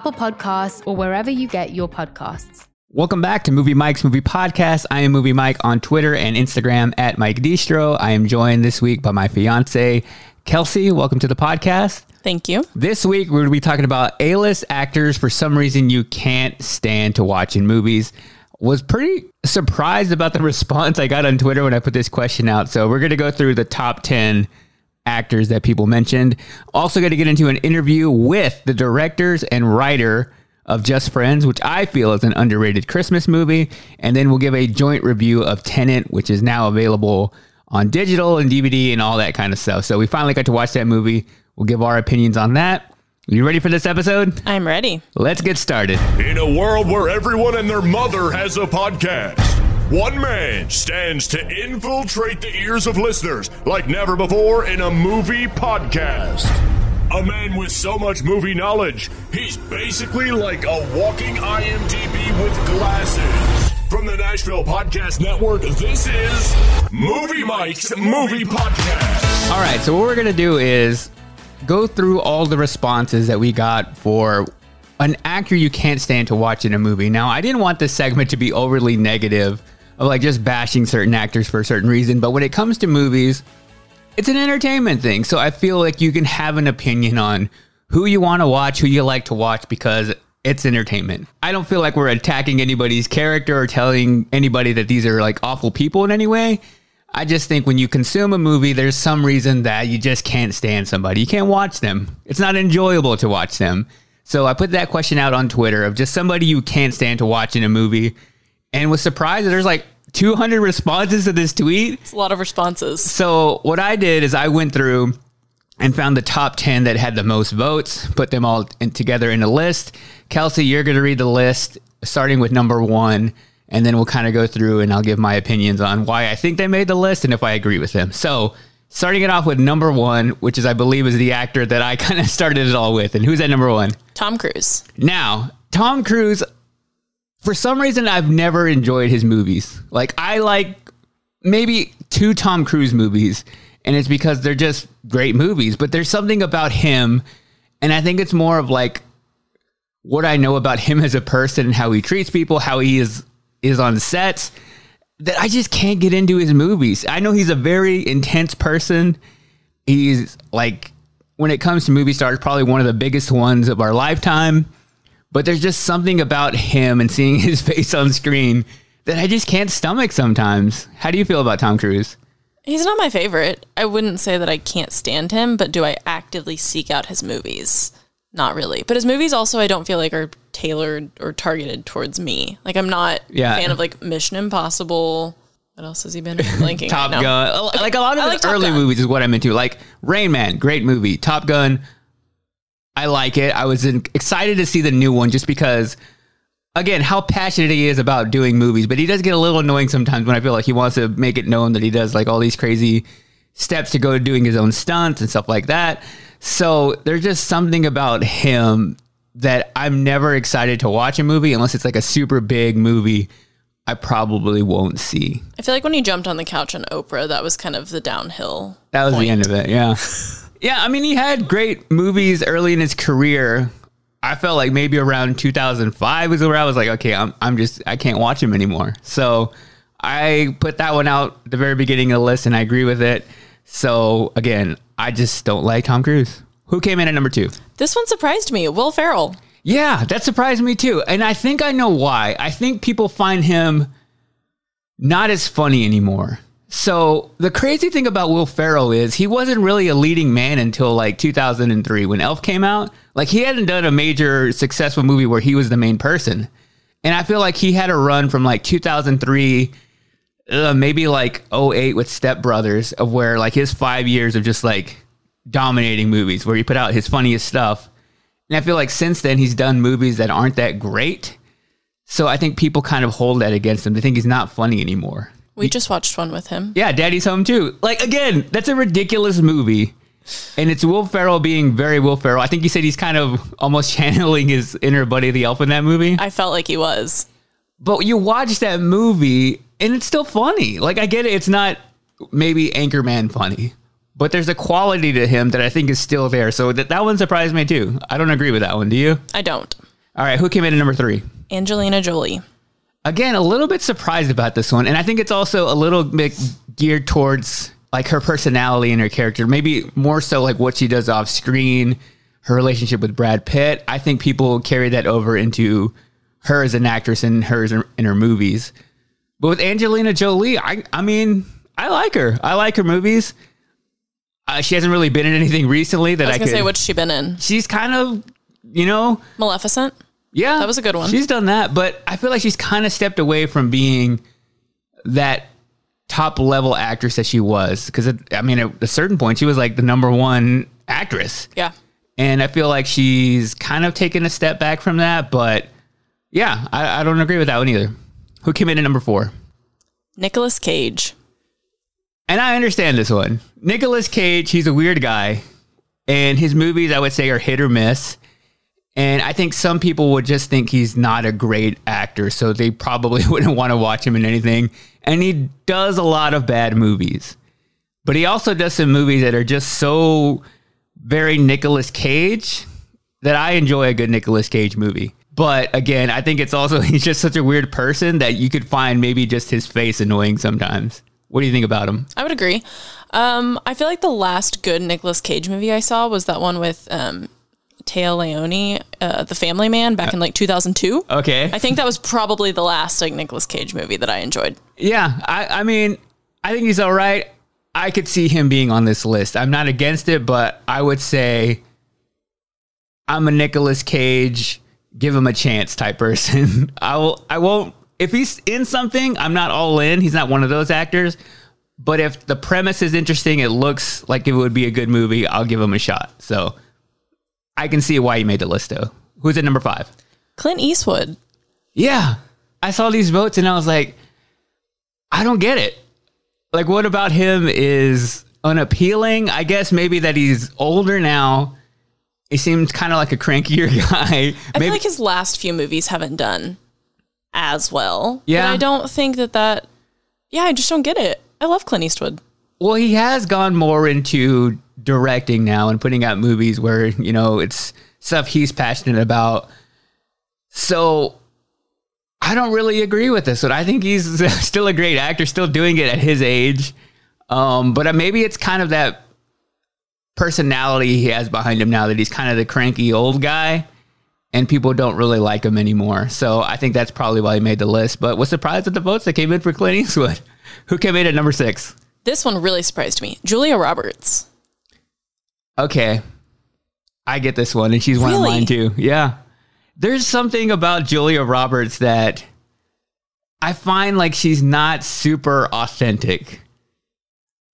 Apple Podcasts, or wherever you get your podcasts. Welcome back to Movie Mike's Movie Podcast. I am Movie Mike on Twitter and Instagram at Mike Distro. I am joined this week by my fiance, Kelsey. Welcome to the podcast. Thank you. This week, we're going to be talking about A list actors for some reason you can't stand to watch in movies. Was pretty surprised about the response I got on Twitter when I put this question out. So, we're going to go through the top 10 actors that people mentioned. Also, going to get into an interview with the directors and writer of Just Friends, which I feel is an underrated Christmas movie. And then we'll give a joint review of Tenet, which is now available on digital and DVD and all that kind of stuff. So we finally got to watch that movie. We'll give our opinions on that. Are you ready for this episode? I'm ready. Let's get started. In a world where everyone and their mother has a podcast, one man stands to infiltrate the ears of listeners like never before in a movie podcast. A man with so much movie knowledge, he's basically like a walking IMDb with glasses. From the Nashville Podcast Network, this is Movie Mike's Movie Podcast. All right, so what we're going to do is go through all the responses that we got for an actor you can't stand to watch in a movie. Now, I didn't want this segment to be overly negative of like just bashing certain actors for a certain reason. But when it comes to movies, it's an entertainment thing. So I feel like you can have an opinion on who you want to watch, who you like to watch because it's entertainment. I don't feel like we're attacking anybody's character or telling anybody that these are like awful people in any way. I just think when you consume a movie, there's some reason that you just can't stand somebody. You can't watch them. It's not enjoyable to watch them. So I put that question out on Twitter of just somebody you can't stand to watch in a movie and was surprised that there's like 200 responses to this tweet. It's a lot of responses. So what I did is I went through and found the top 10 that had the most votes, put them all in, together in a list. Kelsey, you're going to read the list starting with number one, and then we'll kind of go through and I'll give my opinions on why I think they made the list and if I agree with them. So starting it off with number one, which is, I believe, is the actor that I kind of started it all with. And who's at number one? Tom Cruise. Now, Tom Cruise, for some reason I've never enjoyed his movies. Like I like maybe two Tom Cruise movies and it's because they're just great movies, but there's something about him and I think it's more of like what I know about him as a person and how he treats people, how he is is on sets that I just can't get into his movies. I know he's a very intense person. He's like when it comes to movie stars probably one of the biggest ones of our lifetime but there's just something about him and seeing his face on screen that I just can't stomach sometimes. How do you feel about Tom Cruise? He's not my favorite. I wouldn't say that I can't stand him, but do I actively seek out his movies? Not really. But his movies also I don't feel like are tailored or targeted towards me. Like I'm not yeah. a fan of like Mission Impossible. What else has he been blanking? Top Gun. Like a lot of like early movies is what I'm into. Like Rain Man, great movie. Top Gun, I like it. I was excited to see the new one just because, again, how passionate he is about doing movies. But he does get a little annoying sometimes when I feel like he wants to make it known that he does like all these crazy steps to go to doing his own stunts and stuff like that. So there's just something about him that I'm never excited to watch a movie unless it's like a super big movie. I probably won't see. I feel like when he jumped on the couch on Oprah, that was kind of the downhill. That was point. the end of it. Yeah. yeah. I mean, he had great movies early in his career. I felt like maybe around 2005 was where I was like, okay, I'm, I'm just, I can't watch him anymore. So I put that one out the very beginning of the list and I agree with it. So again, I just don't like Tom Cruise. Who came in at number two? This one surprised me. Will Ferrell. Yeah, that surprised me too. And I think I know why. I think people find him not as funny anymore. So the crazy thing about Will Ferrell is he wasn't really a leading man until like 2003 when Elf came out. Like he hadn't done a major successful movie where he was the main person. And I feel like he had a run from like 2003 uh, maybe like 08 with Step Brothers of where like his 5 years of just like dominating movies where he put out his funniest stuff. And I feel like since then he's done movies that aren't that great. So I think people kind of hold that against him. They think he's not funny anymore. We just watched one with him. Yeah, Daddy's Home too. Like again, that's a ridiculous movie. And it's Will Ferrell being very Will Ferrell. I think you said he's kind of almost channeling his inner Buddy the Elf in that movie. I felt like he was. But you watch that movie and it's still funny. Like I get it, it's not maybe Anchorman funny, but there's a quality to him that I think is still there. So that that one surprised me too. I don't agree with that one. Do you? I don't. All right, who came in at number three? Angelina Jolie. Again, a little bit surprised about this one, and I think it's also a little bit geared towards like her personality and her character. Maybe more so like what she does off screen, her relationship with Brad Pitt. I think people carry that over into her as an actress and hers in her movies. But with Angelina Jolie, I I mean, I like her. I like her movies. Uh, she hasn't really been in anything recently that I was I, could. say what's she been in? she's kind of, you know, Maleficent. Yeah, That was a good one. She's done that, but I feel like she's kind of stepped away from being that top level actress that she was. Because I mean, at a certain point, she was like the number one actress, Yeah. and I feel like she's kind of taken a step back from that. But yeah, I, I don't agree with that one either. Who came in at number four? Nicolas Cage. And I understand this one. Nicolas Cage, he's a weird guy. And his movies, I would say, are hit or miss. And I think some people would just think he's not a great actor. So they probably wouldn't want to watch him in anything. And he does a lot of bad movies. But he also does some movies that are just so very Nicolas Cage that I enjoy a good Nicolas Cage movie. But again, I think it's also he's just such a weird person that you could find maybe just his face annoying sometimes. What do you think about him? I would agree. Um, I feel like the last good Nicolas Cage movie I saw was that one with um, Téa Leoni, uh, The Family Man, back in like 2002. Okay. I think that was probably the last like Nicolas Cage movie that I enjoyed. Yeah, I, I mean, I think he's all right. I could see him being on this list. I'm not against it, but I would say I'm a Nicolas Cage, give him a chance type person. I will. I won't. If he's in something, I'm not all in. He's not one of those actors. But if the premise is interesting, it looks like it would be a good movie. I'll give him a shot. So I can see why he made the list, though. Who's at number five? Clint Eastwood. Yeah. I saw these votes and I was like, I don't get it. Like, what about him is unappealing? I guess maybe that he's older now. He seems kind of like a crankier guy. I maybe feel like his last few movies haven't done as well. Yeah. But I don't think that that. Yeah, I just don't get it. I love Clint Eastwood. well, he has gone more into directing now and putting out movies where, you know, it's stuff he's passionate about. So I don't really agree with this one. I think he's still a great actor, still doing it at his age. Um, but maybe it's kind of that personality he has behind him now that he's kind of the cranky old guy and people don't really like him anymore. So I think that's probably why he made the list. But was surprised at the votes that came in for Clint Eastwood, who came in at number six. This one really surprised me. Julia Roberts. Okay. I get this one, and she's one of mine too. Yeah. There's something about Julia Roberts that I find like she's not super authentic.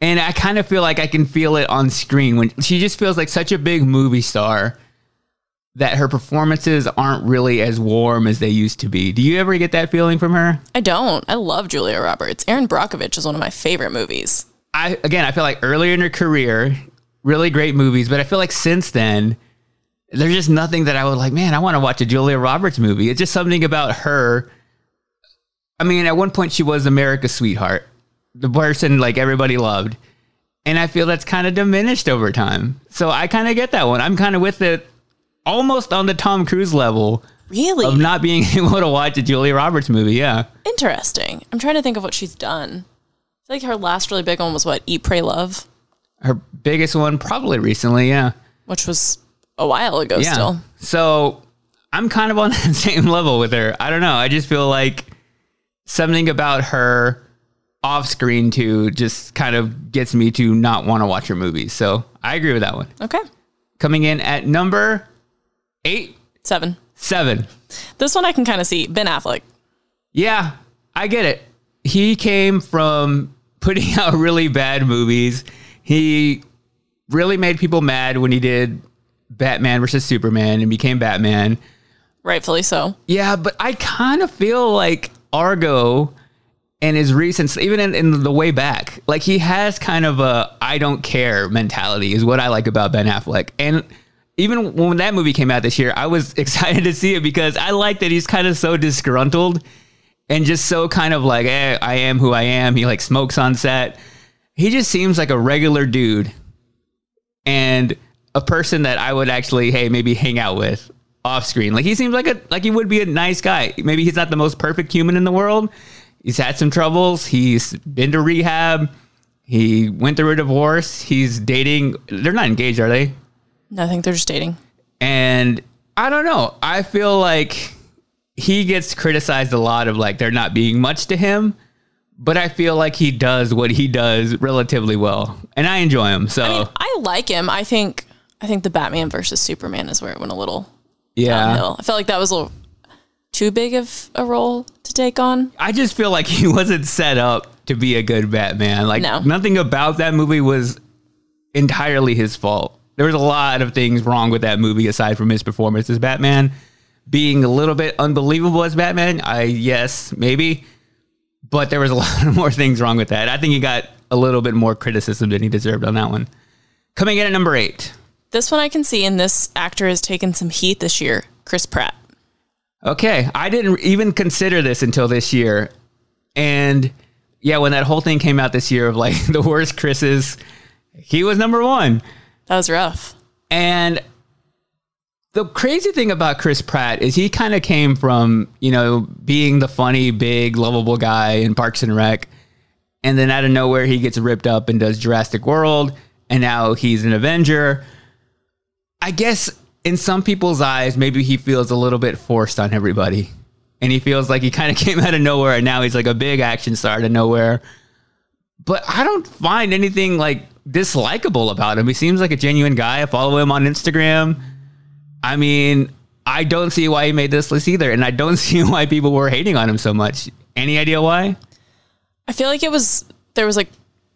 And I kind of feel like I can feel it on screen when she just feels like such a big movie star that her performances aren't really as warm as they used to be. Do you ever get that feeling from her? I don't. I love Julia Roberts. Erin Brockovich is one of my favorite movies. I again, I feel like earlier in her career, really great movies, but I feel like since then, there's just nothing that I would like, man, I want to watch a Julia Roberts movie. It's just something about her. I mean, at one point she was America's sweetheart, the person like everybody loved. And I feel that's kind of diminished over time. So I kind of get that one. I'm kind of with it almost on the Tom Cruise level Really? of not being able to watch a Julia Roberts movie. Yeah. Interesting. I'm trying to think of what she's done. I think her last really big one was what? Eat, Pray, Love, Her biggest one probably recently. Yeah. which was a while ago Yeah. still. So I'm kind of on that same level with her. I don't know. I just feel like something about her off screen too just kind of gets me to not want to watch her movies. So I agree with that one. Okay. Coming in at number eight, Seven. seven. This one I can kind of see. Ben Affleck. Yeah, I get it. He came from putting out really bad movies. He really made people mad when he did Batman versus Superman and became Batman. Rightfully so. Yeah, but I kind of feel like Argo and his recent, even in, in the way back, like he has kind of a I don't care mentality, is what I like about Ben Affleck. And even when that movie came out this year, I was excited to see it because I like that he's kind of so disgruntled and just so kind of like, eh, I am who I am. He like smokes on set. He just seems like a regular dude and a person that I would actually, hey, maybe hang out with off screen. Like he seems like a like he would be a nice guy. Maybe he's not the most perfect human in the world. He's had some troubles. He's been to rehab. He went through a divorce. He's dating. They're not engaged, are they? No, I think they're just dating. And I don't know. I feel like he gets criticized a lot of like there not being much to him, but I feel like he does what he does relatively well, and I enjoy him. So I mean, I like him. I think I think the Batman versus Superman is where it went a little yeah, downhill. I felt like that was a little too big of a role to take on. I just feel like he wasn't set up to be a good Batman. Like No. nothing about that movie was entirely his fault. There was a lot of things wrong with that movie aside from his performance as Batman being a little bit unbelievable as Batman. I yes, maybe, but there was a lot more things wrong with that. I think he got a little bit more criticism than he deserved on that one. Coming in at number 8. This one I can see, and this actor has taken some heat this year. Chris Pratt. Okay, I didn't even consider this until this year. And yeah, when that whole thing came out this year of like the worst Chris's, he was number one. That was rough. And the crazy thing about Chris Pratt is he kind of came from, you know, being the funny, big, lovable guy in Parks and Rec. And then out of nowhere, he gets ripped up and does Jurassic World. And now he's an Avenger. I guess in some people's eyes, maybe he feels a little bit forced on everybody. And he feels like he kind of came out of nowhere and now he's like a big action star out of nowhere. But I don't find anything like dislikable about him. He seems like a genuine guy. I follow him on Instagram. I mean, I don't see why he made this list either. And I don't see why people were hating on him so much. Any idea why? I feel like it was there was like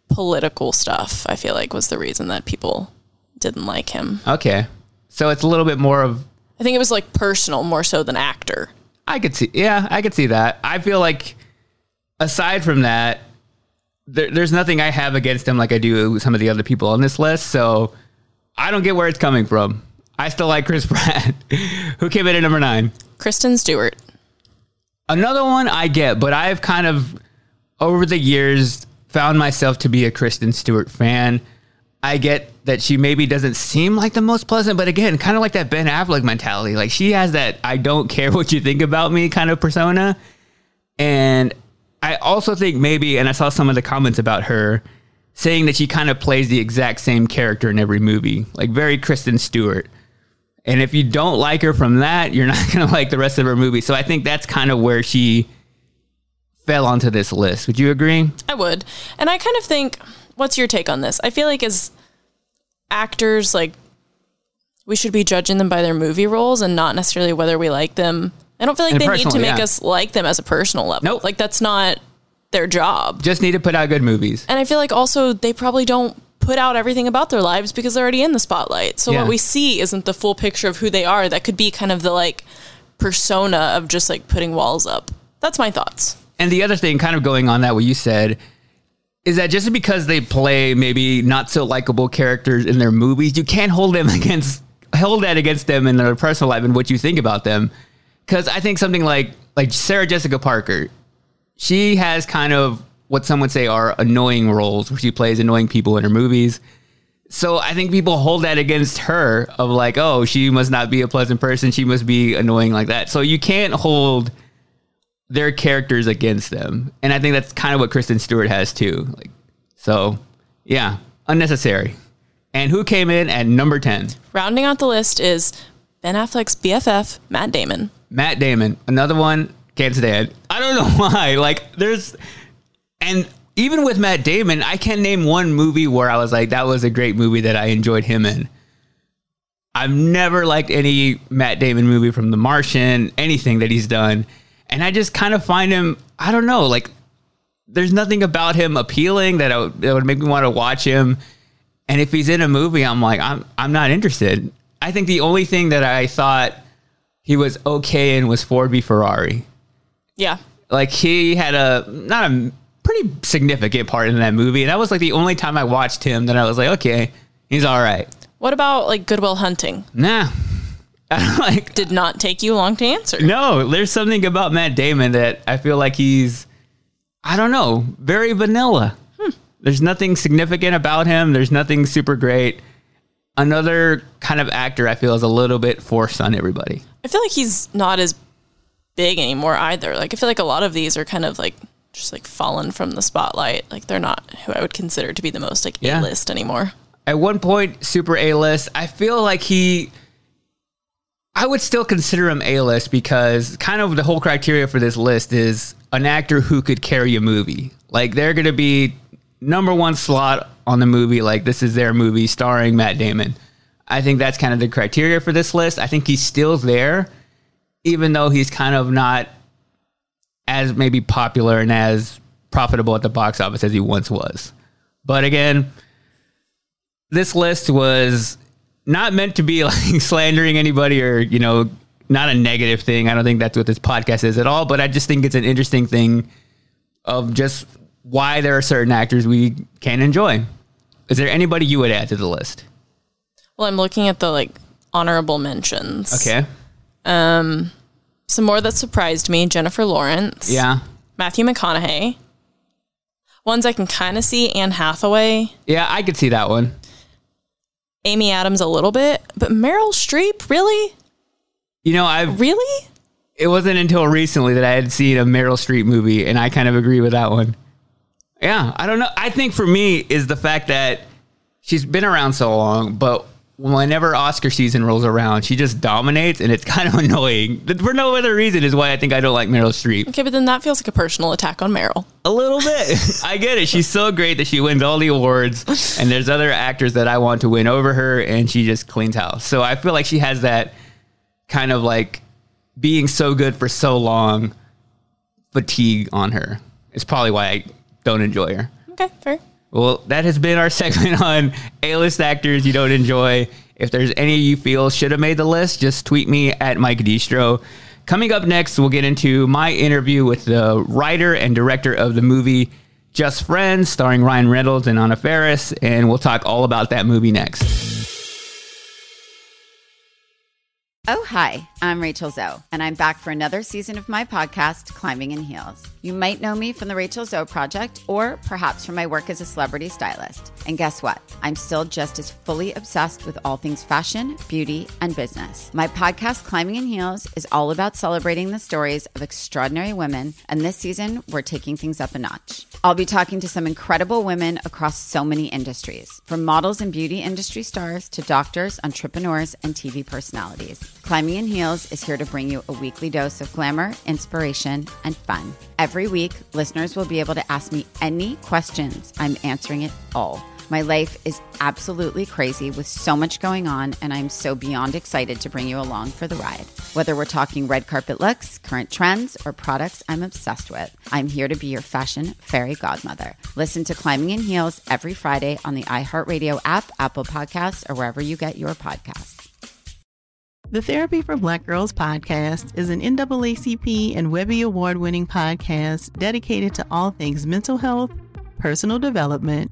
political stuff. I feel like was the reason that people didn't like him. Okay. So it's a little bit more of I think it was like personal more so than actor. I could see, yeah, I could see that. I feel like aside from that, there, there's nothing I have against him like I do some of the other people on this list. So I don't get where it's coming from. I still like Chris Pratt, who came in at number nine. Kristen Stewart. Another one I get, but I've kind of over the years found myself to be a Kristen Stewart fan. I get that she maybe doesn't seem like the most pleasant, but again, kind of like that Ben Affleck mentality. Like she has that I don't care what you think about me kind of persona. And I also think maybe, and I saw some of the comments about her saying that she kind of plays the exact same character in every movie, like very Kristen Stewart. And if you don't like her from that, you're not going to like the rest of her movie. So I think that's kind of where she fell onto this list. Would you agree? I would. And I kind of think what's your take on this? I feel like as actors like we should be judging them by their movie roles and not necessarily whether we like them. I don't feel like And they need to make yeah. us like them as a personal level. Nope. Like that's not their job. Just need to put out good movies. And I feel like also they probably don't put out everything about their lives because they're already in the spotlight. So Yeah. what we see isn't the full picture of who they are. That could be kind of the like persona of just like putting walls up. That's my thoughts. And the other thing, kind of going on that, what you said, is that just because they play maybe not so likable characters in their movies, you can't hold them against hold that against them in their personal life and what you think about them. Because I think something like like Sarah Jessica Parker, she has kind of what some would say are annoying roles where she plays annoying people in her movies. So I think people hold that against her of like, oh, she must not be a pleasant person. She must be annoying like that. So you can't hold their characters against them. And I think that's kind of what Kristen Stewart has too. Like, so yeah, unnecessary. And who came in at number 10? Rounding out the list is Ben Affleck's BFF, Matt Damon. Matt Damon, another one can't stand. I don't know why. Like, there's, and even with Matt Damon, I can't name one movie where I was like, that was a great movie that I enjoyed him in. I've never liked any Matt Damon movie from The Martian, anything that he's done. And I just kind of find him, I don't know, like, there's nothing about him appealing that, would, that would make me want to watch him. And if he's in a movie, I'm like, I'm, I'm not interested. I think the only thing that I thought he was okay in was Ford v Ferrari. Yeah. Like he had a not a pretty significant part in that movie, and that was like the only time I watched him that I was like, okay, he's all right. What about like Good Will Hunting? Nah. like did not take you long to answer. No, there's something about Matt Damon that I feel like he's I don't know, very vanilla. Hmm. There's nothing significant about him. There's nothing super great another kind of actor I feel is a little bit forced on everybody. I feel like he's not as big anymore either. Like I feel like a lot of these are kind of like just like fallen from the spotlight. Like they're not who I would consider to be the most like yeah. A-list anymore. At one point, super A-list. I feel like he I would still consider him A-list because kind of the whole criteria for this list is an actor who could carry a movie. Like they're going to be number one slot on the movie, like this is their movie starring Matt Damon. I think that's kind of the criteria for this list. I think he's still there, even though he's kind of not as maybe popular and as profitable at the box office as he once was. But again, this list was not meant to be like slandering anybody or, you know, not a negative thing. I don't think that's what this podcast is at all, but I just think it's an interesting thing of just why there are certain actors we can enjoy. Is there anybody you would add to the list? Well, I'm looking at the like honorable mentions. Okay. Um, some more that surprised me: Jennifer Lawrence. Yeah. Matthew McConaughey. Ones I can kind of see: Anne Hathaway. Yeah, I could see that one. Amy Adams a little bit, but Meryl Streep, really? You know, I really. It wasn't until recently that I had seen a Meryl Streep movie, and I kind of agree with that one. Yeah, I don't know. I think for me is the fact that she's been around so long, but whenever Oscar season rolls around, she just dominates, and it's kind of annoying. For no other reason is why I think I don't like Meryl Streep. Okay, but then that feels like a personal attack on Meryl. A little bit. I get it. She's so great that she wins all the awards, and there's other actors that I want to win over her, and she just cleans house. So I feel like she has that kind of like being so good for so long fatigue on her. It's probably why I don't enjoy her. Okay, fair. Well, that has been our segment on A-list actors you don't enjoy. If there's any you feel should have made the list, just tweet me at Mike Distro. Coming up next, we'll get into my interview with the writer and director of the movie Just Friends, starring Ryan Reynolds and Anna Faris, and we'll talk all about that movie next. Oh, hi, I'm Rachel Zoe, and I'm back for another season of my podcast, Climbing in Heels. You might know me from the Rachel Zoe Project, or perhaps from my work as a celebrity stylist. And guess what? I'm still just as fully obsessed with all things fashion, beauty, and business. My podcast, Climbing in Heels, is all about celebrating the stories of extraordinary women, and this season, we're taking things up a notch. I'll be talking to some incredible women across so many industries, from models and beauty industry stars to doctors, entrepreneurs, and TV personalities. Climbing in Heels is here to bring you a weekly dose of glamour, inspiration, and fun. Every week, listeners will be able to ask me any questions. I'm answering it all. My life is absolutely crazy with so much going on, and I'm so beyond excited to bring you along for the ride. Whether we're talking red carpet looks, current trends, or products I'm obsessed with, I'm here to be your fashion fairy godmother. Listen to Climbing in Heels every Friday on the iHeartRadio app, Apple Podcasts, or wherever you get your podcasts. The Therapy for Black Girls podcast is an NAACP and Webby Award winning podcast dedicated to all things mental health personal development,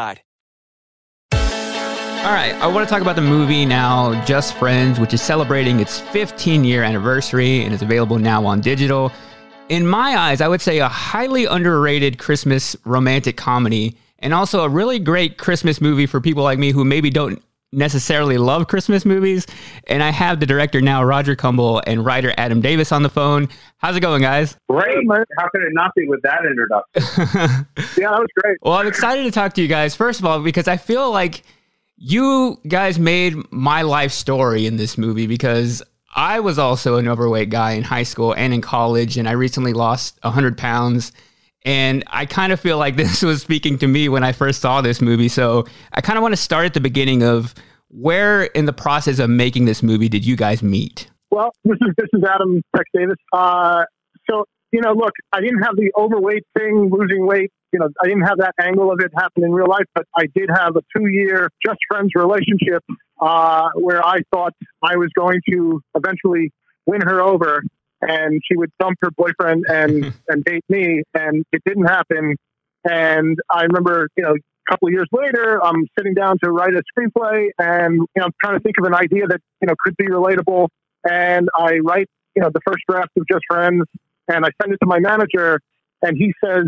All right, I want to talk about the movie now, Just Friends, which is celebrating its 15 year anniversary and is available now on digital. In my eyes, I would say a highly underrated Christmas romantic comedy and also a really great Christmas movie for people like me who maybe don't necessarily love Christmas movies. And I have the director now, Roger Kumble, and writer Adam Davis on the phone. How's it going, guys? Great. How could it not be with that introduction? yeah, that was great. Well, I'm excited to talk to you guys, first of all, because I feel like you guys made my life story in this movie because I was also an overweight guy in high school and in college, and I recently lost 100 pounds. And I kind of feel like this was speaking to me when I first saw this movie. So I kind of want to start at the beginning of where in the process of making this movie did you guys meet? Well, this is this is Adam Tex Davis. Uh, so you know, look, I didn't have the overweight thing, losing weight you know, I didn't have that angle of it happen in real life, but I did have a two year just friends relationship uh, where I thought I was going to eventually win her over and she would dump her boyfriend and, and date me. And it didn't happen. And I remember, you know, a couple of years later, I'm sitting down to write a screenplay and, you know, I'm trying to think of an idea that, you know, could be relatable. And I write, you know, the first draft of Just Friends and I send it to my manager and he says,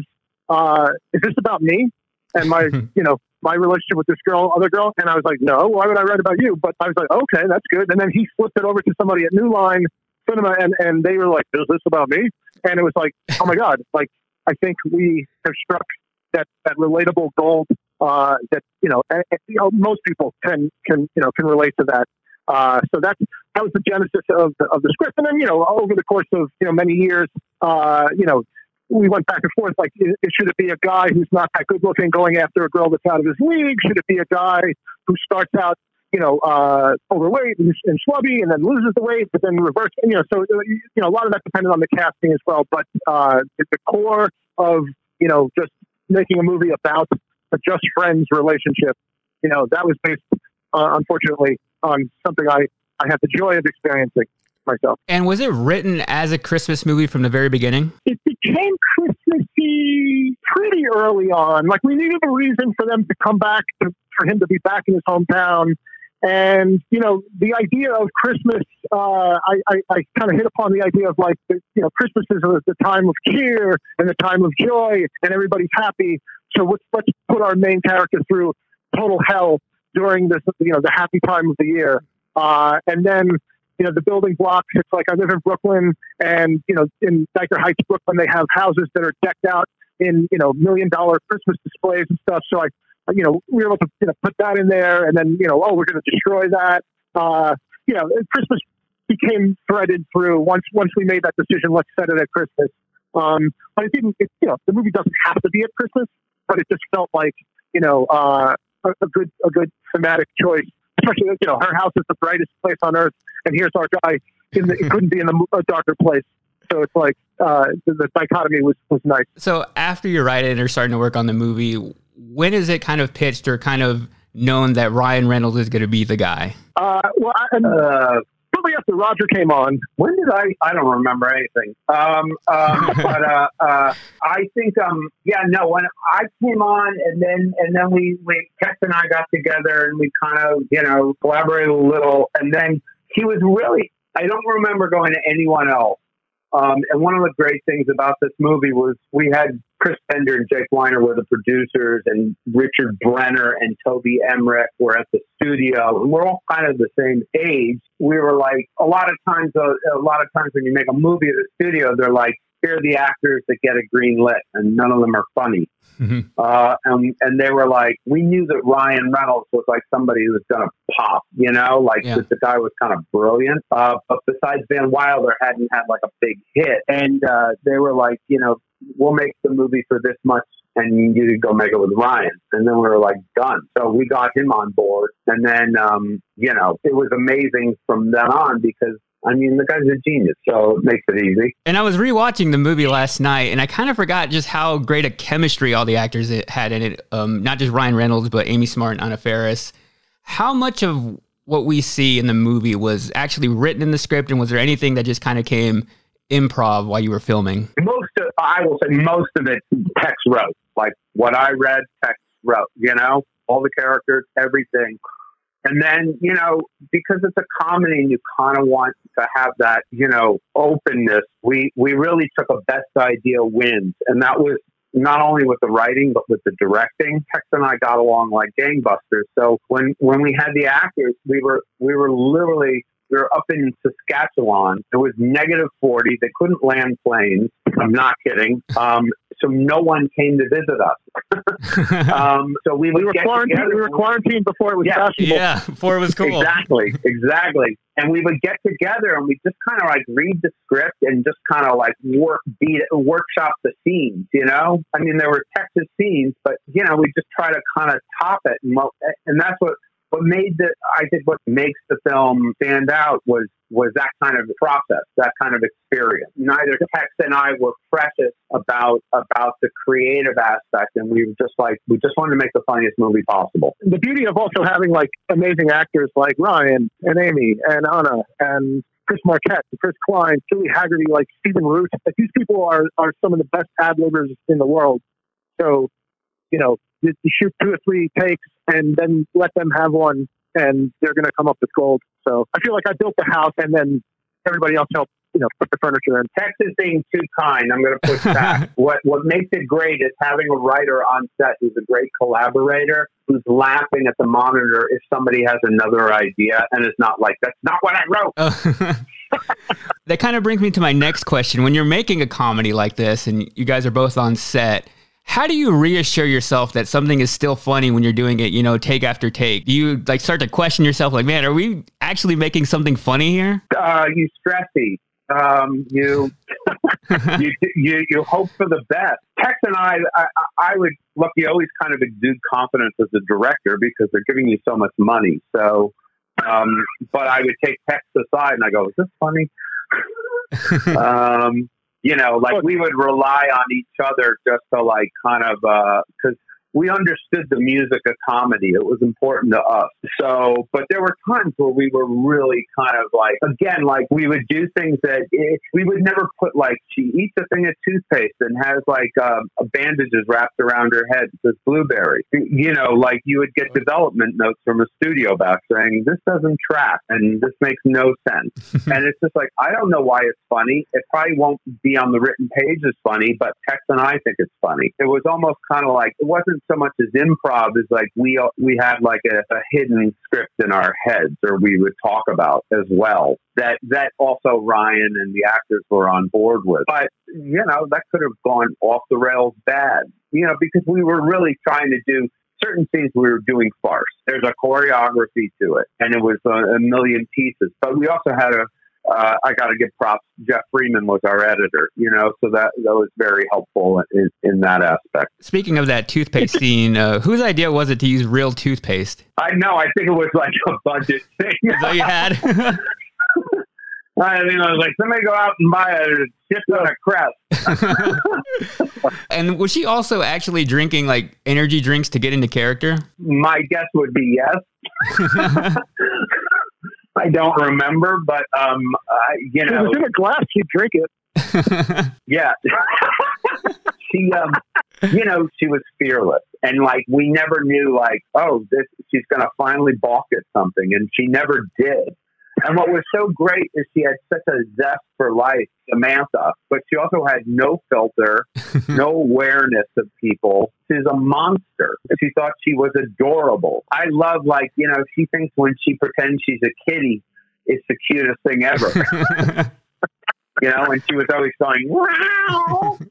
uh, is this about me and my, you know, my relationship with this girl, other girl? And I was like, no, why would I write about you? But I was like, okay, that's good. And then he flipped it over to somebody at New Line Cinema and, and they were like, is this about me? And it was like, oh my God, like, I think we have struck that, that relatable gold uh, that, you know, and, you know, most people can, can, you know, can relate to that. Uh, so that's that was the genesis of the, of the script. And then, you know, over the course of, you know, many years, uh, you know, we went back and forth. Like, it, should it be a guy who's not that good looking going after a girl that's out of his league? Should it be a guy who starts out, you know, uh, overweight and, and slubby and then loses the weight, but then reverse? You know, so uh, you know, a lot of that depended on the casting as well. But uh, the core of you know just making a movie about a just friends relationship, you know, that was based, uh, unfortunately, on something I I had the joy of experiencing myself. And was it written as a Christmas movie from the very beginning? It became Christmassy pretty early on. Like we needed a reason for them to come back, to, for him to be back in his hometown. And you know, the idea of Christmas, uh, I, I, I kind of hit upon the idea of like, you know, Christmas is the time of cheer and the time of joy, and everybody's happy. So let's let's put our main character through total hell during this, you know, the happy time of the year. Uh, and then you know, the building blocks. It's like I live in Brooklyn and, you know, in Dyker Heights, Brooklyn, they have houses that are decked out in, you know, million dollar Christmas displays and stuff. So I, you know, we were able to you know, put that in there and then, you know, oh, we're going to destroy that. Uh, you know, Christmas became threaded through once, once we made that decision, let's set it at Christmas. Um, but it didn't, it, you know, the movie doesn't have to be at Christmas, but it just felt like, you know, uh, a, a good, a good thematic choice especially you know her house is the brightest place on earth, and here's our guy in the, it couldn't be in the, a darker place. So it's like uh, the, the dichotomy was was nice. So after you're writing or starting to work on the movie, when is it kind of pitched or kind of known that Ryan Reynolds is going to be the guy? Uh, well, I, uh, probably after Roger came on. When did I? I don't remember anything. Um, um, but uh, uh, I think, um, yeah, no. When I came on, and then and then we we Tex and I got together, and we kind of you know collaborated a little, and then he was really. I don't remember going to anyone else. Um, and one of the great things about this movie was we had Chris Bender and Jake Weiner were the producers, and Richard Brenner and Toby Emmerich were at the studio, and we're all kind of the same age. We were like, a lot of times, uh, a lot of times when you make a movie at the studio, they're like, here are the actors that get a green lit, and none of them are funny. Mm-hmm. Uh, and, and they were like, we knew that Ryan Reynolds was like somebody who was going to pop, you know, like Yeah. that the guy was kind of brilliant. Uh, but besides Van Wilder hadn't had like a big hit. And, uh, they were like, you know, we'll make the movie for this much and you could go make it with Ryan. And then we were like, done. So we got him on board. And then, um, you know, it was amazing from then on because, I mean, the guy's a genius. So it makes it easy. And I was rewatching the movie last night, and I kind of forgot just how great a chemistry all the actors it had in it. Um, not just Ryan Reynolds, but Amy Smart and Anna Faris. How much of what we see in the movie was actually written in the script, and was there anything that just kind of came improv while you were filming? most of I will say most of it Tex wrote. Like what I read, Tex wrote. You know, all the characters, everything. And then you know, because it's a comedy, and you kind of want to have that you know openness. We we really took a best idea wins, and that was not only with the writing but with the directing. Tex and I got along like gangbusters. So when when we had the actors, we were we were literally we were up in Saskatchewan. It was negative 40. They couldn't land planes. I'm not kidding. Um, so no one came to visit us. um, so we, We were quarantined. together- We were quarantined before it was Yeah. fashionable. Yeah, before it was cool. Exactly, exactly. And we would get together and we just kind of like read the script and just kind of like work beat workshop the scenes. You know, I mean, there were Tex's scenes, but you know, we just try to kind of top it, and, and that's what what made the I think what makes the film stand out was was that kind of process, that kind of experience. Neither Tex and I were precious about about the creative aspect, and we were just like we just wanted to make the funniest movie possible. the beauty of also having like amazing actors like Ryan and Amy and Anna and Chris Marquette, and Chris Klein, Julie Hagerty, like Stephen Root. Like these people are, are some of the best ad libbers in the world. So, you know, you shoot two or three takes and then let them have one and they're going to come up with gold. So I feel like I built the house and then everybody else helped, you know, put the furniture in. Texas being too kind, I'm going to push back. what what makes it great is having a writer on set who's a great collaborator, who's laughing at the monitor if somebody has another idea, and it's not like that's not what I wrote. Oh. that kind of brings me to my next question. When you're making a comedy like this and you guys are both on set, how do you reassure yourself that something is still funny when you're doing it, you know, take after take? Do you like start to question yourself like, man, are we actually making something funny here? Uh, you stressy. Um, you, you you you hope for the best. Tex and I, I, I would look. You always kind of exude confidence as a director because they're giving you so much money. So, um, but I would take Tex aside and I go, "Is this funny?" um, you know, like we would rely on each other just to like kind of uh, because we understood the music of comedy. It was important to us. So, but there were times where we were really kind of like, again, like we would do things that it, we would never put like she eats a thing of toothpaste and has like um, bandages wrapped around her head with blueberry. You know, like you would get development notes from a studio back saying this doesn't track and this makes no sense. and it's just like I don't know why it's funny. It probably won't be on the written page as funny, but Tex and I think it's funny. It was almost kind of like it wasn't so much as improv is like we we had like a, a hidden script in our heads, or we would talk about as well. That that also Ryan and the actors were on board with. But you know that could have gone off the rails bad. You know because we were really trying to do certain scenes we were doing farce. There's a choreography to it, and it was a, a million pieces. But we also had a uh, I got to give props. Jeff Freeman was our editor, you know, so that that was very helpful in, in that aspect. Speaking of that toothpaste scene, uh, whose idea was it to use real toothpaste? I know. I think it was like a budget thing. Is all you had? I mean, I was like, somebody go out and buy a shit ton of crest. and was she also actually drinking like energy drinks to get into character? My guess would be yes. I don't remember, but um, uh, you If know, it's in a glass, you drink it. yeah. she, um, you know, she was fearless, and like we never knew, like, oh, this she's going to finally balk at something, and she never did. And what was so great is she had such a zest for life, Samantha, but she also had no filter, no awareness of people. She's a monster. She thought she was adorable. I love, like, you know, she thinks when she pretends she's a kitty, it's the cutest thing ever. you know, and she was always going, wow.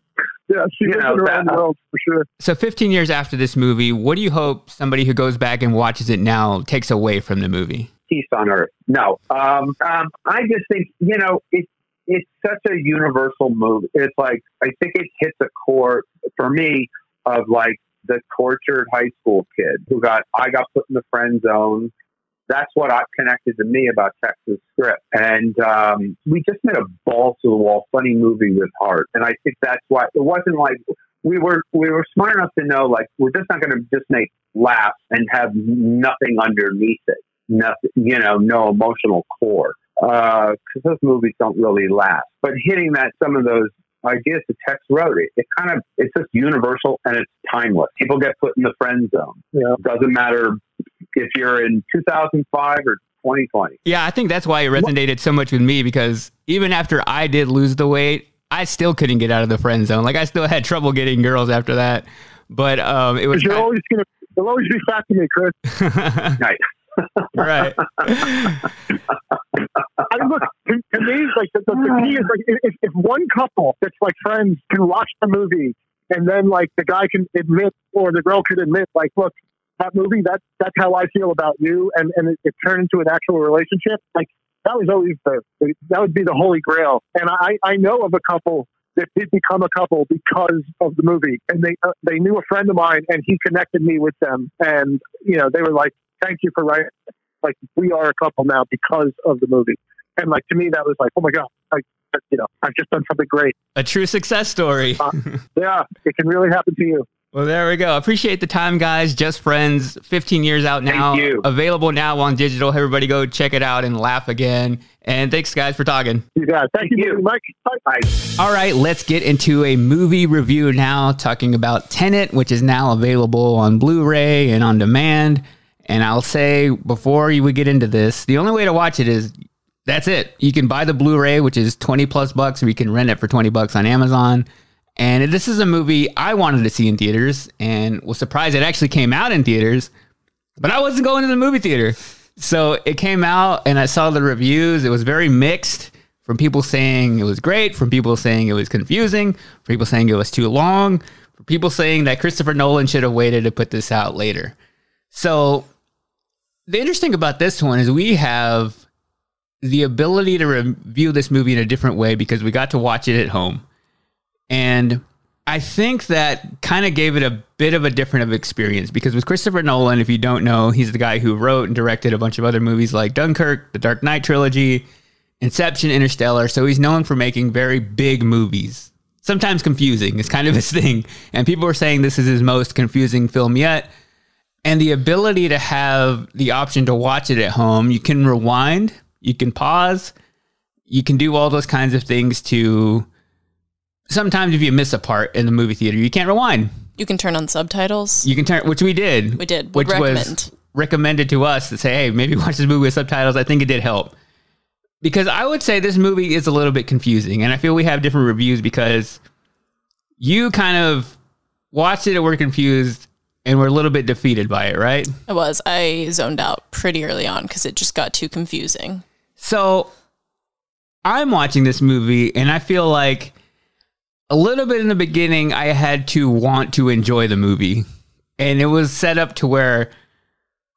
Yeah, she You lives know, around that- the world for sure. So 15 years after this movie, what do you hope somebody who goes back and watches it now takes away from the movie? peace on earth. No, um, um, I just think you know it's it's such a universal movie. It's like I think it hits a core for me of like the tortured high school kid who got I got put in the friend zone. That's what I connected to me about Tex's Script, and um, we just made a balls to the wall funny movie with heart. And I think that's why it wasn't like we were we were smart enough to know like we're just not going to just make laughs and have nothing underneath it nothing, you know, no emotional core. Because those movies don't really last. But hitting that, some of those ideas that Tex wrote, it, it kind of, it's just universal and it's timeless. People get put in the friend zone. Yeah. It Doesn't matter if you're in 2005 or 2020. Yeah, I think that's why it resonated so much with me because even after I did lose the weight, I still couldn't get out of the friend zone. Like I still had trouble getting girls after that. But um, it was You're always gonna, you'll always be fat to me, Chris. Right. Right. I mean, look, to, to me, like the, the, the key is like if, if one couple that's like friends can watch the movie and then like the guy can admit or the girl can admit, like, look, that movie, that that's how I feel about you, and and it, it turned into an actual relationship. Like that was always the that would be the holy grail. And I I know of a couple that did become a couple because of the movie, and they uh, they knew a friend of mine, and he connected me with them, and you know they were like, thank you for writing. Like we are a couple now because of the movie. And like to me, that was like, oh my god, like you know, I've just done something great. A true success story. Uh, yeah, it can really happen to you. Well, there we go. Appreciate the time, guys. Just Friends, 15 years out now. you. Available now on digital. Everybody go check it out and laugh again. And thanks, guys, for talking. You got it. Thank, you, Mike. Bye. All right, let's get into a movie review now, talking about Tenet, which is now available on Blu ray and on demand. And I'll say before you would get into this, the only way to watch it is that's it. You can buy the Blu ray, which is 20 plus bucks, or you can rent it for 20 bucks on Amazon. And this is a movie I wanted to see in theaters and was surprised it actually came out in theaters, but I wasn't going to the movie theater. So it came out and I saw the reviews. It was very mixed from people saying it was great, from people saying it was confusing, from people saying it was too long, from people saying that Christopher Nolan should have waited to put this out later. So the interesting about this one is we have the ability to review this movie in a different way because we got to watch it at home. And I think that kind of gave it a bit of a different of experience because with Christopher Nolan, if you don't know, he's the guy who wrote and directed a bunch of other movies like Dunkirk, the Dark Knight trilogy, Inception, Interstellar. So he's known for making very big movies. Sometimes confusing is kind of his thing. And people are saying this is his most confusing film yet. And the ability to have the option to watch it at home, you can rewind, you can pause, you can do all those kinds of things to sometimes if you miss a part in the movie theater, you can't rewind. You can turn on subtitles. You can turn, which we did. We did. Which Would was recommend. recommended to us to say, hey, maybe watch this movie with subtitles. I think it did help. Because I would say this movie is a little bit confusing. And I feel we have different reviews because you kind of watched it and were confused and were a little bit defeated by it, right? I was. I zoned out pretty early on because it just got too confusing. So I'm watching this movie and I feel like a little bit in the beginning, I had to want to enjoy the movie. And it was set up to where,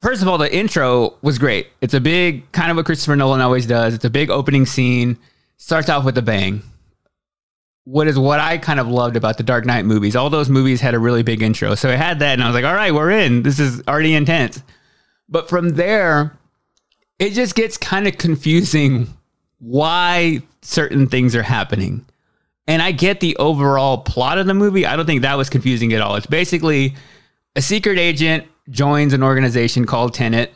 first of all, the intro was great. It's a big, kind of what Christopher Nolan always does. It's a big opening scene, starts off with a bang. What is what I kind of loved about the Dark Knight movies. All those movies had a really big intro. So I had that and I was like, all right, we're in. This is already intense. But from there, it just gets kind of confusing why certain things are happening. And I get the overall plot of the movie. I don't think that was confusing at all. It's basically a secret agent joins an organization called Tenet,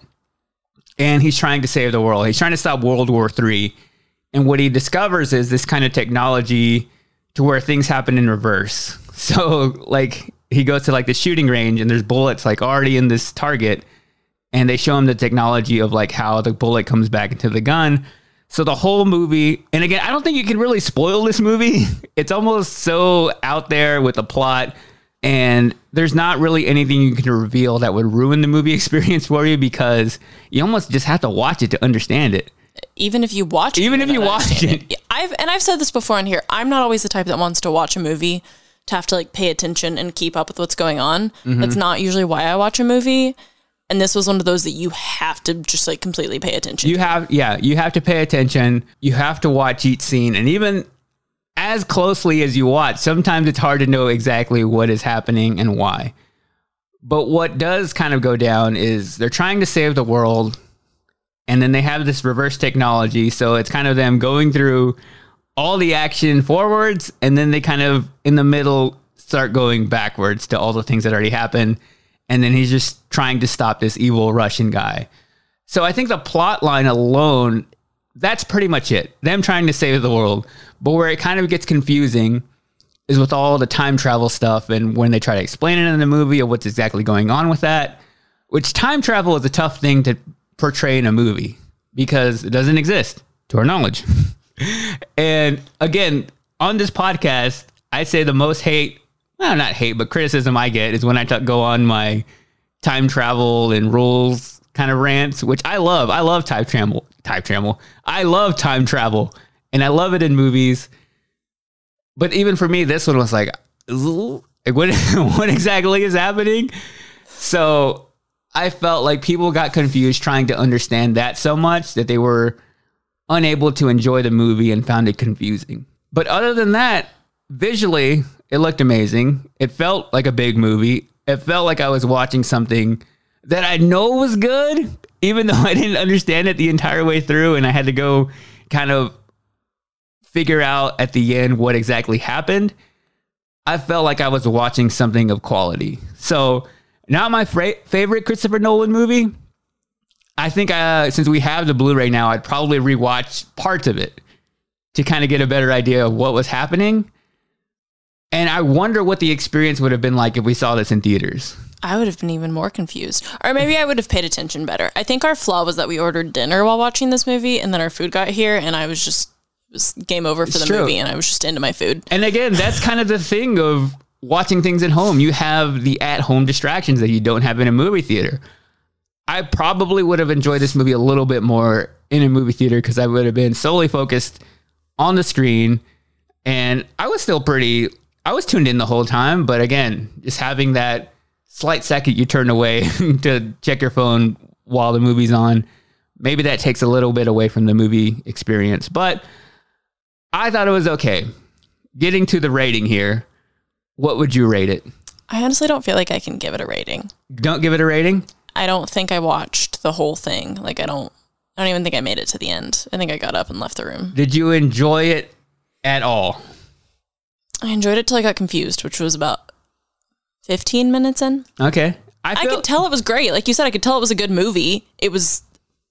and he's trying to save the world. He's trying to stop World War III. And what he discovers is this kind of technology to where things happen in reverse. So like he goes to like the shooting range and there's bullets like already in this target and they show him the technology of like how the bullet comes back into the gun. So the whole movie, and again, I don't think you can really spoil this movie. It's almost so out there with the plot and there's not really anything you can reveal that would ruin the movie experience for you because you almost just have to watch it to understand it even if you watch it, even if you watch it. it. I've and I've said this before on here. I'm not always the type that wants to watch a movie to have to like pay attention and keep up with what's going on. Mhm. That's not usually why I watch a movie. And this was one of those that you have to just like completely pay attention. You have, yeah, you have to pay attention. You have to watch each scene, and even as closely as you watch, sometimes it's hard to know exactly what is happening and why. But what does kind of go down is they're trying to save the world, and then they have this reverse technology. So it's kind of them going through all the action forwards, and then they kind of in the middle start going backwards to all the things that already happened. And then he's just trying to stop this evil Russian guy. So I think the plot line alone, that's pretty much it. Them trying to save the world. But where it kind of gets confusing is with all the time travel stuff and when they try to explain it in the movie of what's exactly going on with that. Which time travel is a tough thing to portray in a movie because it doesn't exist to our knowledge. and again, on this podcast, I say the most hate, well, not hate, but criticism I get is when I t- go on my time travel and rules kind of rants, which I love. I love time travel. Time travel. I love time travel, and I love it in movies. But even for me, this one was like, like, what? What exactly is happening? So I felt like people got confused trying to understand that so much that they were unable to enjoy the movie and found it confusing. But other than that, visually, it looked amazing. It felt like a big movie. It felt like I was watching something that I know was good, even though I didn't understand it the entire way through. And I had to go kind of figure out at the end what exactly happened. I felt like I was watching something of quality. So, not my fra- favorite Christopher Nolan movie. I think uh, since we have the Blu-ray now, I'd probably rewatch parts of it to kind of get a better idea of what was happening. And I wonder what the experience would have been like if we saw this in theaters. I would have been even more confused. Or maybe I would have paid attention better. I think our flaw was that we ordered dinner while watching this movie and then our food got here and I was just it was game over for It's the true. movie and I was just into my food. And again, that's kind of the thing of watching things at home. You have the at home distractions that you don't have in a movie theater. I probably would have enjoyed this movie a little bit more in a movie theater because I would have been solely focused on the screen. And I was still pretty, I was tuned in the whole time. But again, just having that slight second you turn away to check your phone while the movie's on, maybe that takes a little bit away from the movie experience. But I thought it was okay. Getting to the rating here, what would you rate it? I honestly don't feel like I can give it a rating. Don't give it a rating? I don't think I watched the whole thing. Like I don't I don't even think I made it to the end. I think I got up and left the room. Did you enjoy it at all? I enjoyed it till I got confused, which was about 15 minutes in. Okay. I, I could tell it was great. Like you said, I could tell it was a good movie. It was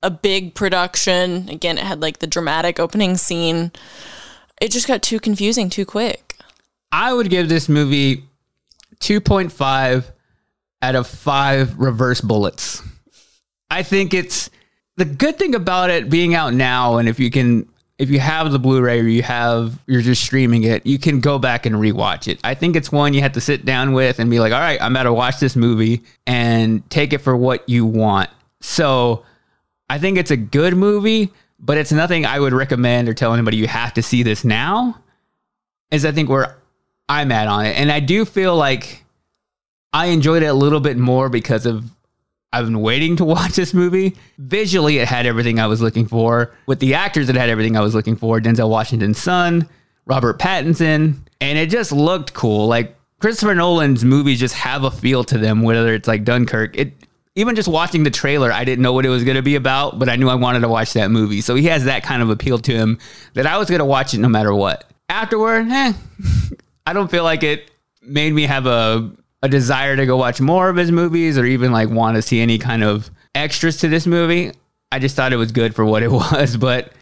a big production. Again, it had like the dramatic opening scene. It just got too confusing too quick. I would give this movie 2.5 out of 5 reverse bullets. I think it's the good thing about it being out now and if you can if you have the Blu-ray or you have you're just streaming it, you can go back and rewatch it. I think it's one you have to sit down with and be like, "All right, I'm about to watch this movie and take it for what you want." So, I think it's a good movie, but it's nothing I would recommend or tell anybody you have to see this now. Is I think where I'm at on it. And I do feel like I enjoyed it a little bit more because of I've been waiting to watch this movie. Visually, it had everything I was looking for. With the actors, it had everything I was looking for. Denzel Washington's son, Robert Pattinson, and it just looked cool. Like Christopher Nolan's movies just have a feel to them, whether it's like Dunkirk. It even just watching the trailer, I didn't know what it was going to be about, but I knew I wanted to watch that movie. So he has that kind of appeal to him that I was going to watch it no matter what. Afterward, eh, I don't feel like it made me have a a desire to go watch more of his movies or even like want to see any kind of extras to this movie. I just thought it was good for what it was. But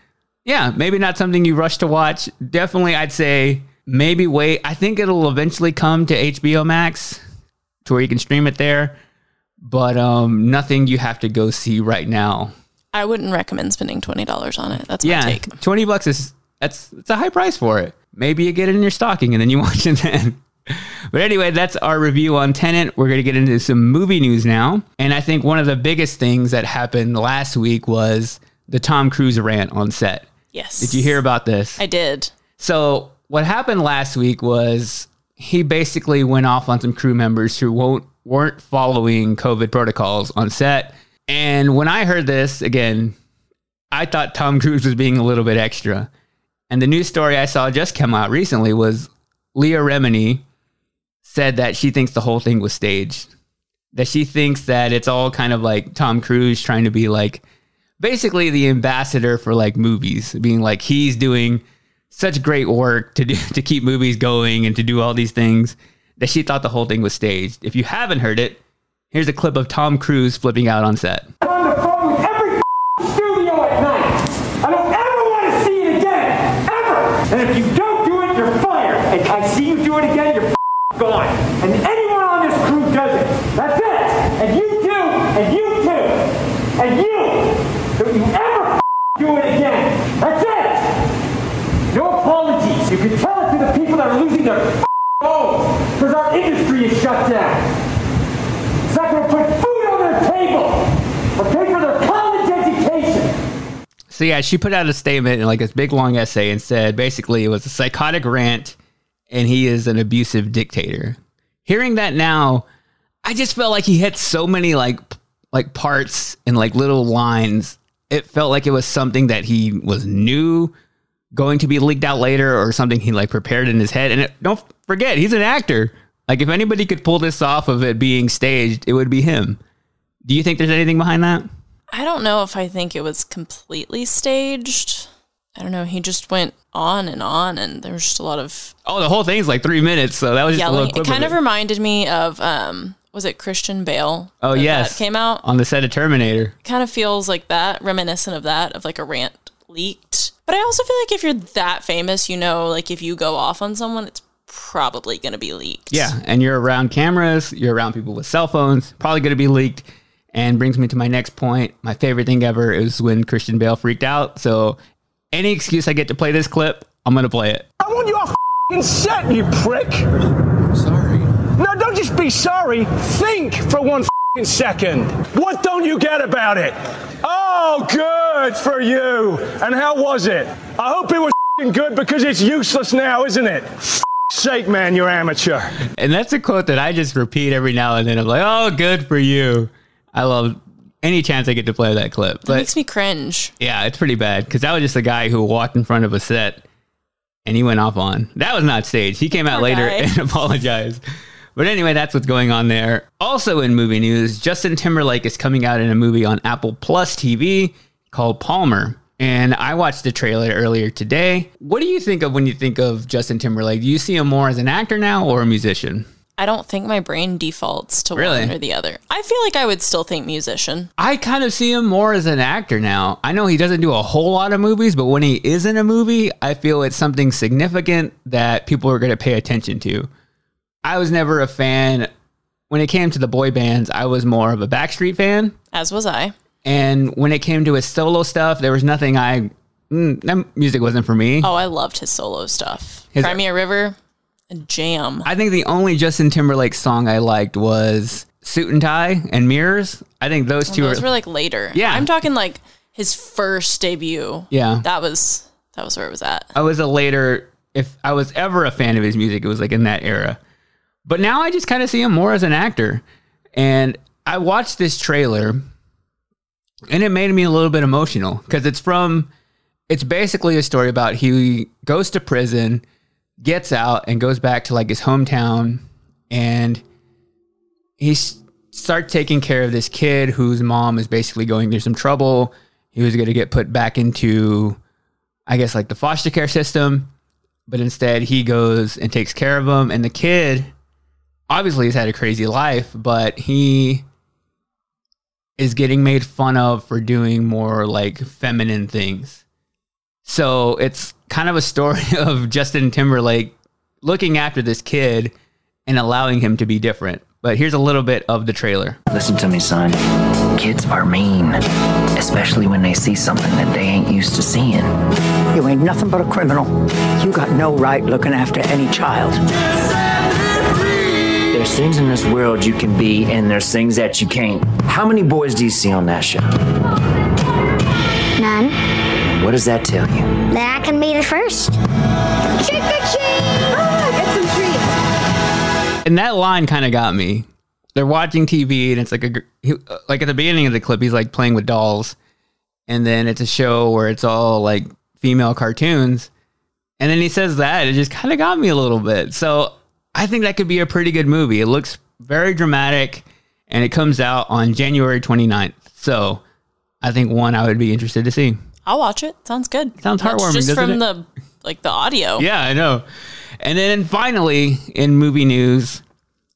yeah, maybe not something you rush to watch. Definitely, I'd say maybe wait. I think it'll eventually come to HBO Max to where you can stream it there. But um, nothing you have to go see right now. I wouldn't recommend spending twenty dollars on it. That's yeah, take. twenty bucks is that's it's a high price for it. Maybe you get it in your stocking and then you watch it then. But anyway, that's our review on Tenet. We're going to get into some movie news now. And I think one of the biggest things that happened last week was the Tom Cruise rant on set. Yes. Did you hear about this? I did. So, what happened last week was he basically went off on some crew members who won't weren't following COVID protocols on set. And when I heard this, again, I thought Tom Cruise was being a little bit extra. And the news story I saw just come out recently was Leah Remini said that she thinks the whole thing was staged. That she thinks that it's all kind of like Tom Cruise trying to be like basically the ambassador for like movies, being like he's doing such great work to do to keep movies going and to do all these things that she thought the whole thing was staged. If you haven't heard it, here's a clip of Tom Cruise flipping out on set. on the phone with every studio at night. I don't ever want to see it again, ever. And if you don't do it, you're fired. And I see you do it again, you're gone. And anyone on this crew does it. That's it. And you too. And you too. And you. Don't you ever do it again. That's it. No apologies. You can tell it to the people that are losing their homes because our industry is shut down. It's not going to put food on their table or pay for their college education. So yeah, she put out a statement in like this big long essay and said basically it was a psychotic rant and he is an abusive dictator. Hearing that now, I just felt like he hit so many like like parts and like little lines. It felt like it was something that he was new going to be leaked out later or something he like prepared in his head. And it, don't forget, he's an actor. Like if anybody could pull this off of it being staged, it would be him. Do you think there's anything behind that? I don't know if I think it was completely staged. I don't know. He just went on and on, and there was just a lot of Oh, the whole thing's like three minutes, so that was just a little It kind of it. reminded me of um, was it Christian Bale? Oh yes, that came out. on the set of Terminator. Kind of feels like that, reminiscent of that, of like a rant leaked. But I also feel like if you're that famous, you know, like if you go off on someone, it's probably going to be leaked. Yeah, and you're around cameras, you're around people with cell phones, probably going to be leaked. And brings me to my next point. My favorite thing ever is when Christian Bale freaked out. So, any excuse I get to play this clip, I'm going to play it. I want you off f***ing set, you prick. Sorry. No, don't just be sorry. Think for one f***ing second. What don't you get about it? Oh, good for you. And how was it? I hope it was f***ing good because it's useless now, isn't it? F***ing sake, man, you're amateur. And that's a quote that I just repeat every now and then. I'm like, oh, good for you. I love any chance I get to play that clip. It makes me cringe. yeah, it's pretty bad because that was just a guy who walked in front of a set and he went off on. That was not staged. He came out Poor later guy. and apologized. But anyway, that's what's going on there. Also in movie news, Justin Timberlake is coming out in a movie on Apple Plus TV called Palmer. And I watched the trailer earlier today. What do you think of when you think of Justin Timberlake? Do you see him more as an actor now or a musician? I don't think my brain defaults to Really? one or the other. I feel like I would still think musician. I kind of see him more as an actor now. I know he doesn't do a whole lot of movies, but when he is in a movie, I feel it's something significant that people are going to pay attention to. I was never a fan. When it came to the boy bands, I was more of a Backstreet fan. As was I. And when it came to his solo stuff, there was nothing I. Mm, that music wasn't for me. Oh, I loved his solo stuff. His- Cry Me a River, a jam. I think the only Justin Timberlake song I liked was Suit and Tie and Mirrors. I think those oh, two Those are. were like later. Yeah. I'm talking like his first debut. Yeah. That was that was where it was at. I was a later, if I was ever a fan of his music, it was like in that era. But now I just kind of see him more as an actor. And I watched this trailer and it made me a little bit emotional because it's from, it's basically a story about he goes to prison, gets out, and goes back to like his hometown and he starts taking care of this kid whose mom is basically going through some trouble. He was going to get put back into, I guess, like the foster care system, but instead he goes and takes care of him. And the kid obviously has had a crazy life, but he is getting made fun of for doing more like feminine things. So it's kind of a story of Justin Timberlake looking after this kid and allowing him to be different. But here's a little bit of the trailer. Listen to me, son. Kids are mean, especially when they see something that they ain't used to seeing. You ain't nothing but a criminal. You got no right looking after any child. There's things in this world you can be, and there's things that you can't. How many boys do you see on that show? None. What does that tell you? That I can be the first. Trick or treat! Ah, get some treats. And that line kind of got me. They're watching TV and it's like a gr- he, uh, like at the beginning of the clip he's like playing with dolls, and then it's a show where it's all like female cartoons, and then he says that it just kind of got me a little bit. So I think that could be a pretty good movie. It looks very dramatic, and it comes out on January 29th. So I think one I would be interested to see. I'll watch it. Sounds good. Sounds That's heartwarming, Just from it? the like the audio. Yeah, I know. And then finally, in movie news,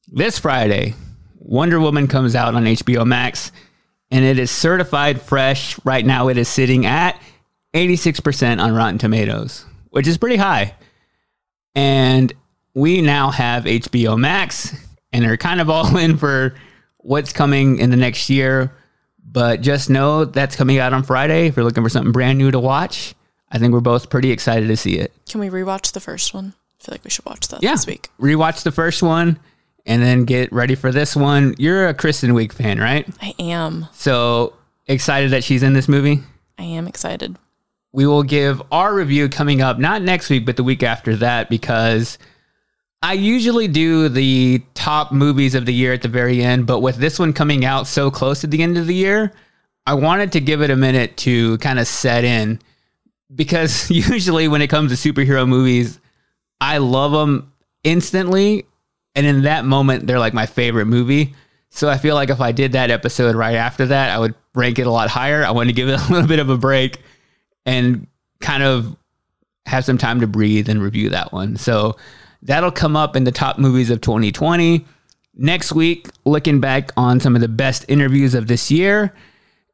this Friday, Wonder Woman comes out on HBO Max, and it is certified fresh. Right now, it is sitting at 86% on Rotten Tomatoes, which is pretty high. And we now have HBO Max, and are kind of all in for what's coming in the next year. But just know that's coming out on Friday. If you're looking for something brand new to watch, I think we're both pretty excited to see it. Can we rewatch the first one? I feel like we should watch that Yeah. this week. Rewatch the first one and then get ready for this one. You're a Kristen Wiig fan, right? I am. So excited that she's in this movie. I am excited. We will give our review coming up, not next week, but the week after that, because I usually do the top movies of the year at the very end. But with this one coming out so close to the end of the year, I wanted to give it a minute to kind of set in because usually when it comes to superhero movies, I love them instantly. And in that moment, they're like my favorite movie. So I feel like if I did that episode right after that, I would rank it a lot higher. I want to give it a little bit of a break and kind of have some time to breathe and review that one. So that'll come up in the top movies of 2020. Next week, looking back on some of the best interviews of this year.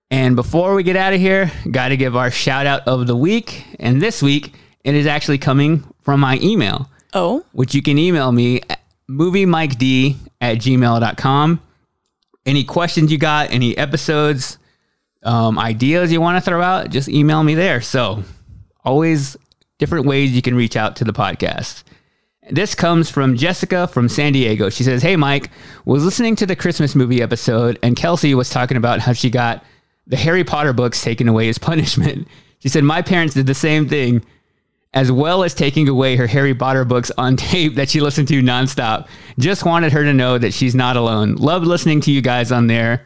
And before we get out of here, got to give our shout out of the week. And this week, it is actually coming from my email. Oh. Which you can email me at moviemiked at gmail.com. Any questions you got, any episodes, um, ideas you want to throw out, just email me there. So, always different ways you can reach out to the podcast. This comes from Jessica from San Diego. She says, Hey, Mike, was listening to the Christmas movie episode, and Kelsey was talking about how she got the Harry Potter books taken away as punishment. She said, My parents did the same thing, as well as taking away her Harry Potter books on tape that she listened to nonstop. Just wanted her to know that she's not alone. Love listening to you guys on there.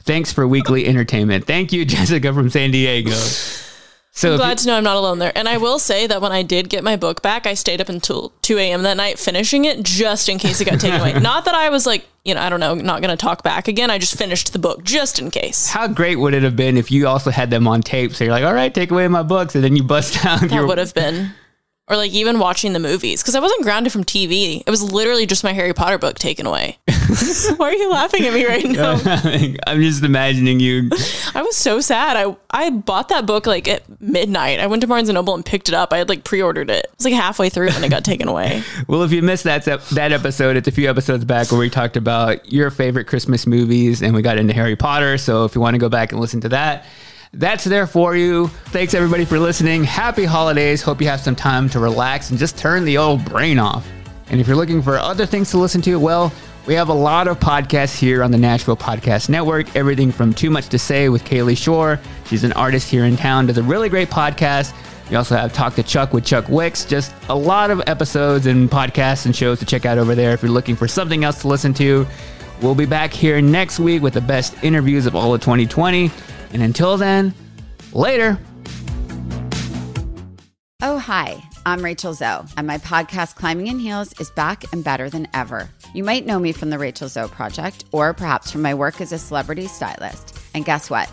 Thanks for weekly entertainment. Thank you, Jessica from San Diego. So I'm glad to know I'm not alone there. And I will say that when I did get my book back, I stayed up until 2 a.m. that night finishing it just in case it got taken away. Not that I was like, you know, I don't know, not going to talk back again. I just finished the book just in case. How great would it have been if you also had them on tape? So you're like, all right, take away my books, and then you bust out. That your- would have been. Or like even watching the movies because I wasn't grounded from TV. It was literally just my Harry Potter book taken away. Why are you laughing at me right now? I'm just imagining you. I was so sad. I I bought that book like at midnight. I went to Barnes and Noble and picked it up. I had like pre-ordered it. It was like halfway through when it got taken away. Well, if you missed that that episode, it's a few episodes back where we talked about your favorite Christmas movies, and we got into Harry Potter. So if you want to go back and listen to that, that's there for you. Thanks everybody for listening. Happy holidays. Hope you have some time to relax and just turn the old brain off. And if you're looking for other things to listen to, well, we have a lot of podcasts here on the Nashville Podcast Network. Everything from Too Much to Say with Kalie Shorr. She's an artist here in town, does a really great podcast. We also have Talk to Chuck with Chuck Wicks. Just a lot of episodes and podcasts and shows to check out over there if you're looking for something else to listen to. We'll be back here next week with the best interviews of all of 2020. And until then, later. Oh, hi. I'm Rachel Zoe, and my podcast, Climbing in Heels, is back and better than ever. You might know me from the Rachel Zoe Project, or perhaps from my work as a celebrity stylist. And guess what?